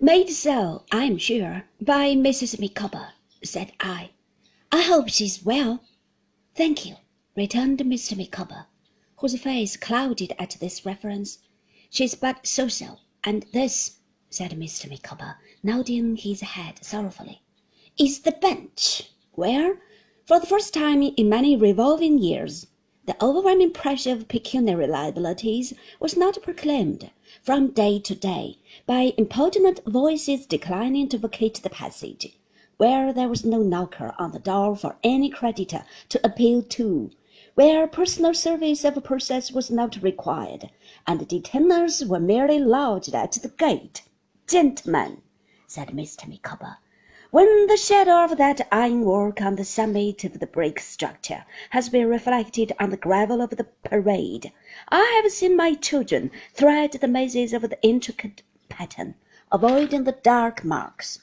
Made so, I am sure, by Mrs. Micawber, said I. I hope she's well. Thank you, returned Mr. Micawber, whose face clouded at this reference. She's but so-so, and this, said Mr. Micawber, nodding his head sorrowfully, is the bench, where, for the first time in many revolving years, the overwhelming pressure of pecuniary liabilities was not proclaimed, from day to day, by importunate voices declining to vacate the passage, where there was no knocker on the door for any creditor to appeal to, where personal service of process was not required, and detainers were merely lodged at the gate. Gentlemen, said Mr. Micawber, when the shadow of that ironwork on the summit of the brick structure has been reflected on the gravel of the parade, I have seen my children thread the mazes of the intricate pattern, avoiding the dark marks.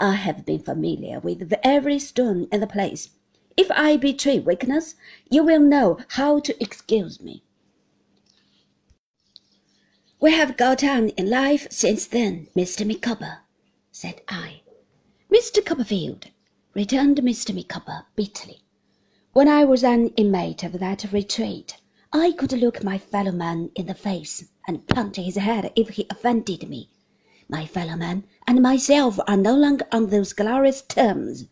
I have been familiar with every stone in the place. If I betray weakness, you will know how to excuse me. We have got on in life since then, Mr. Micawber, said I. Mr. Copperfield, returned Mr. Micawber bitterly, when I was an inmate of that retreat, I could look my fellow man in the face and punch his head if he offended me. My fellow man and myself are no longer on those glorious terms.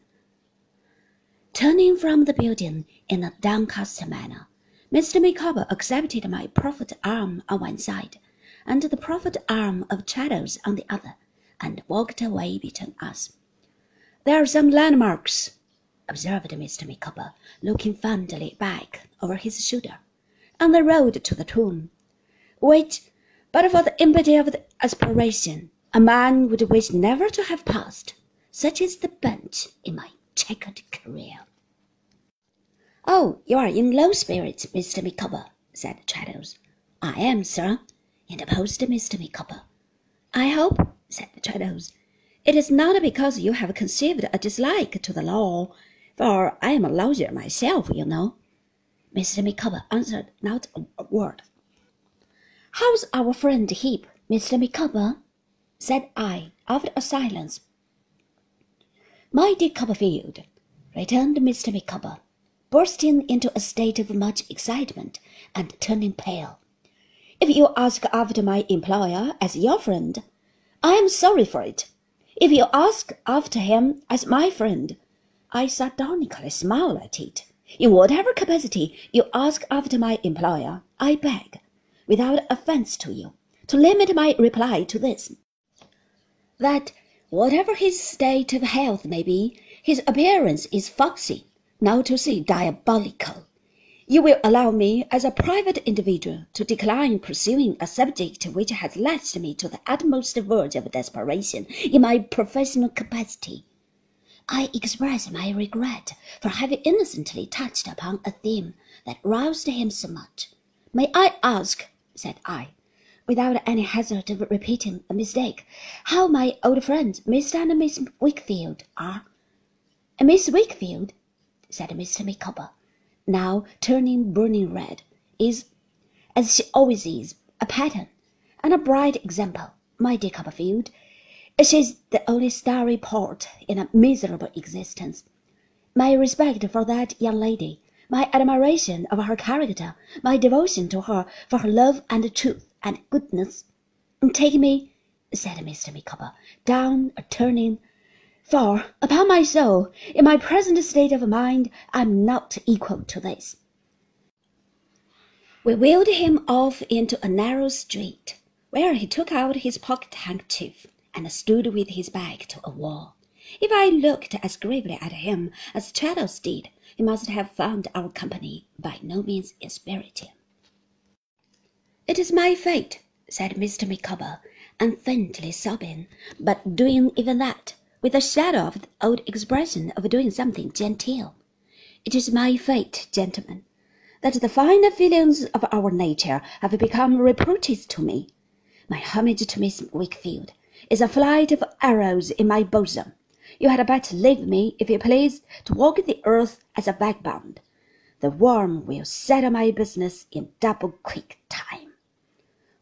Turning from the building in a downcast manner, Mr. Micawber accepted my proffered arm on one side and the proffered arm of Traddles on the other, and walked away between us. There are some landmarks, observed Mr. Micawber, looking fondly back over his shoulder, on the road to the tomb, which, but for the impetus of the aspiration, a man would wish never to have passed. Such is the Bench in my checkered career. Oh, you are in low spirits, Mr. Micawber, said Traddles. I am, sir, interposed Mr. Micawber. I hope, said Traddles, it is not because you have conceived a dislike to the law, for I am a lawyer myself, you know. Mr. Micawber answered not a word. How's our friend Heep, Mr. Micawber? said I, after a silence. My dear Copperfield, returned Mr. Micawber, bursting into a state of much excitement and turning pale. If you ask after my employer as your friend, I am sorry for it. If you ask after him as my friend, I sardonically smile at it. In whatever capacity you ask after my employer, I beg, without offence to you, to limit my reply to this that whatever his state of health may be, his appearance is foxy, not to say diabolical. You will allow me, as a private individual, to decline pursuing a subject which has lashed me to the utmost verge of desperation in my professional capacity. I express my regret for having innocently touched upon a theme that roused him so much. May I ask, said I, without any hazard of repeating a mistake, how my old friends Mr. and Miss Wickfield are? Miss Wickfield, said Mr. Micawber, now turning burning red, is, as she always is, a pattern and a bright example, my dear Copperfield. She's the only starry port in a miserable existence. My respect for that young lady, my admiration of her character, my devotion to her for her love and truth and goodness. Take me, said Mr. Micawber, down a turning, for, upon my soul, in my present state of mind, I'm not equal to this. We wheeled him off into a narrow street, where he took out his pocket handkerchief and stood with his back to a wall. If I looked as gravely at him as Traddles did, he must have found our company by no means inspiriting. It is my fate, said Mr. Micawber, unfaintly sobbing, but doing even that with a shadow of the old expression of doing something genteel. It is my fate, gentlemen, that the finer feelings of our nature have become reproaches to me. My homage to Miss Wickfield is a flight of arrows in my bosom. You had better leave me, if you please, to walk the earth as a vagabond. The worm will settle my business in double quick time.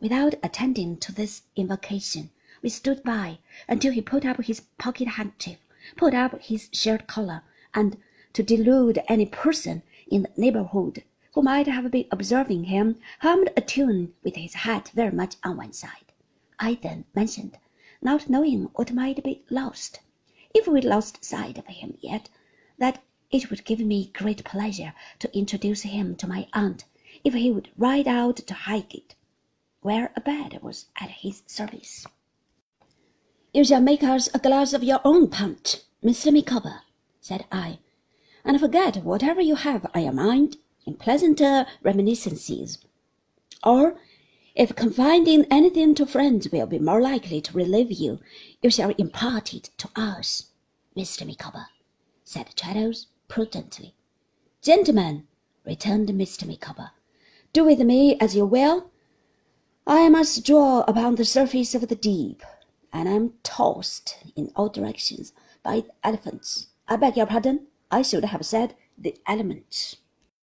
Without attending to this invocation, we stood by until he put up his pocket handkerchief, pulled up his shirt collar, and, to delude any person in the neighborhood who might have been observing him, hummed a tune with his hat very much on one side. I then mentioned, not knowing what might be lost, if we lost sight of him yet, that it would give me great pleasure to introduce him to my aunt if he would ride out to Highgate, where a bed was at his service. You shall make us a glass of your own punch, Mr. Micawber, said I, and forget whatever you have on your mind in pleasanter reminiscences. Or, if confiding anything to friends will be more likely to relieve you, you shall impart it to us, Mr. Micawber, said Traddles prudently. Gentlemen, returned Mr. Micawber, do with me as you will. I must draw upon the surface of the deep, and I'm tossed in all directions by the elephants. I beg your pardon, I should have said the elements.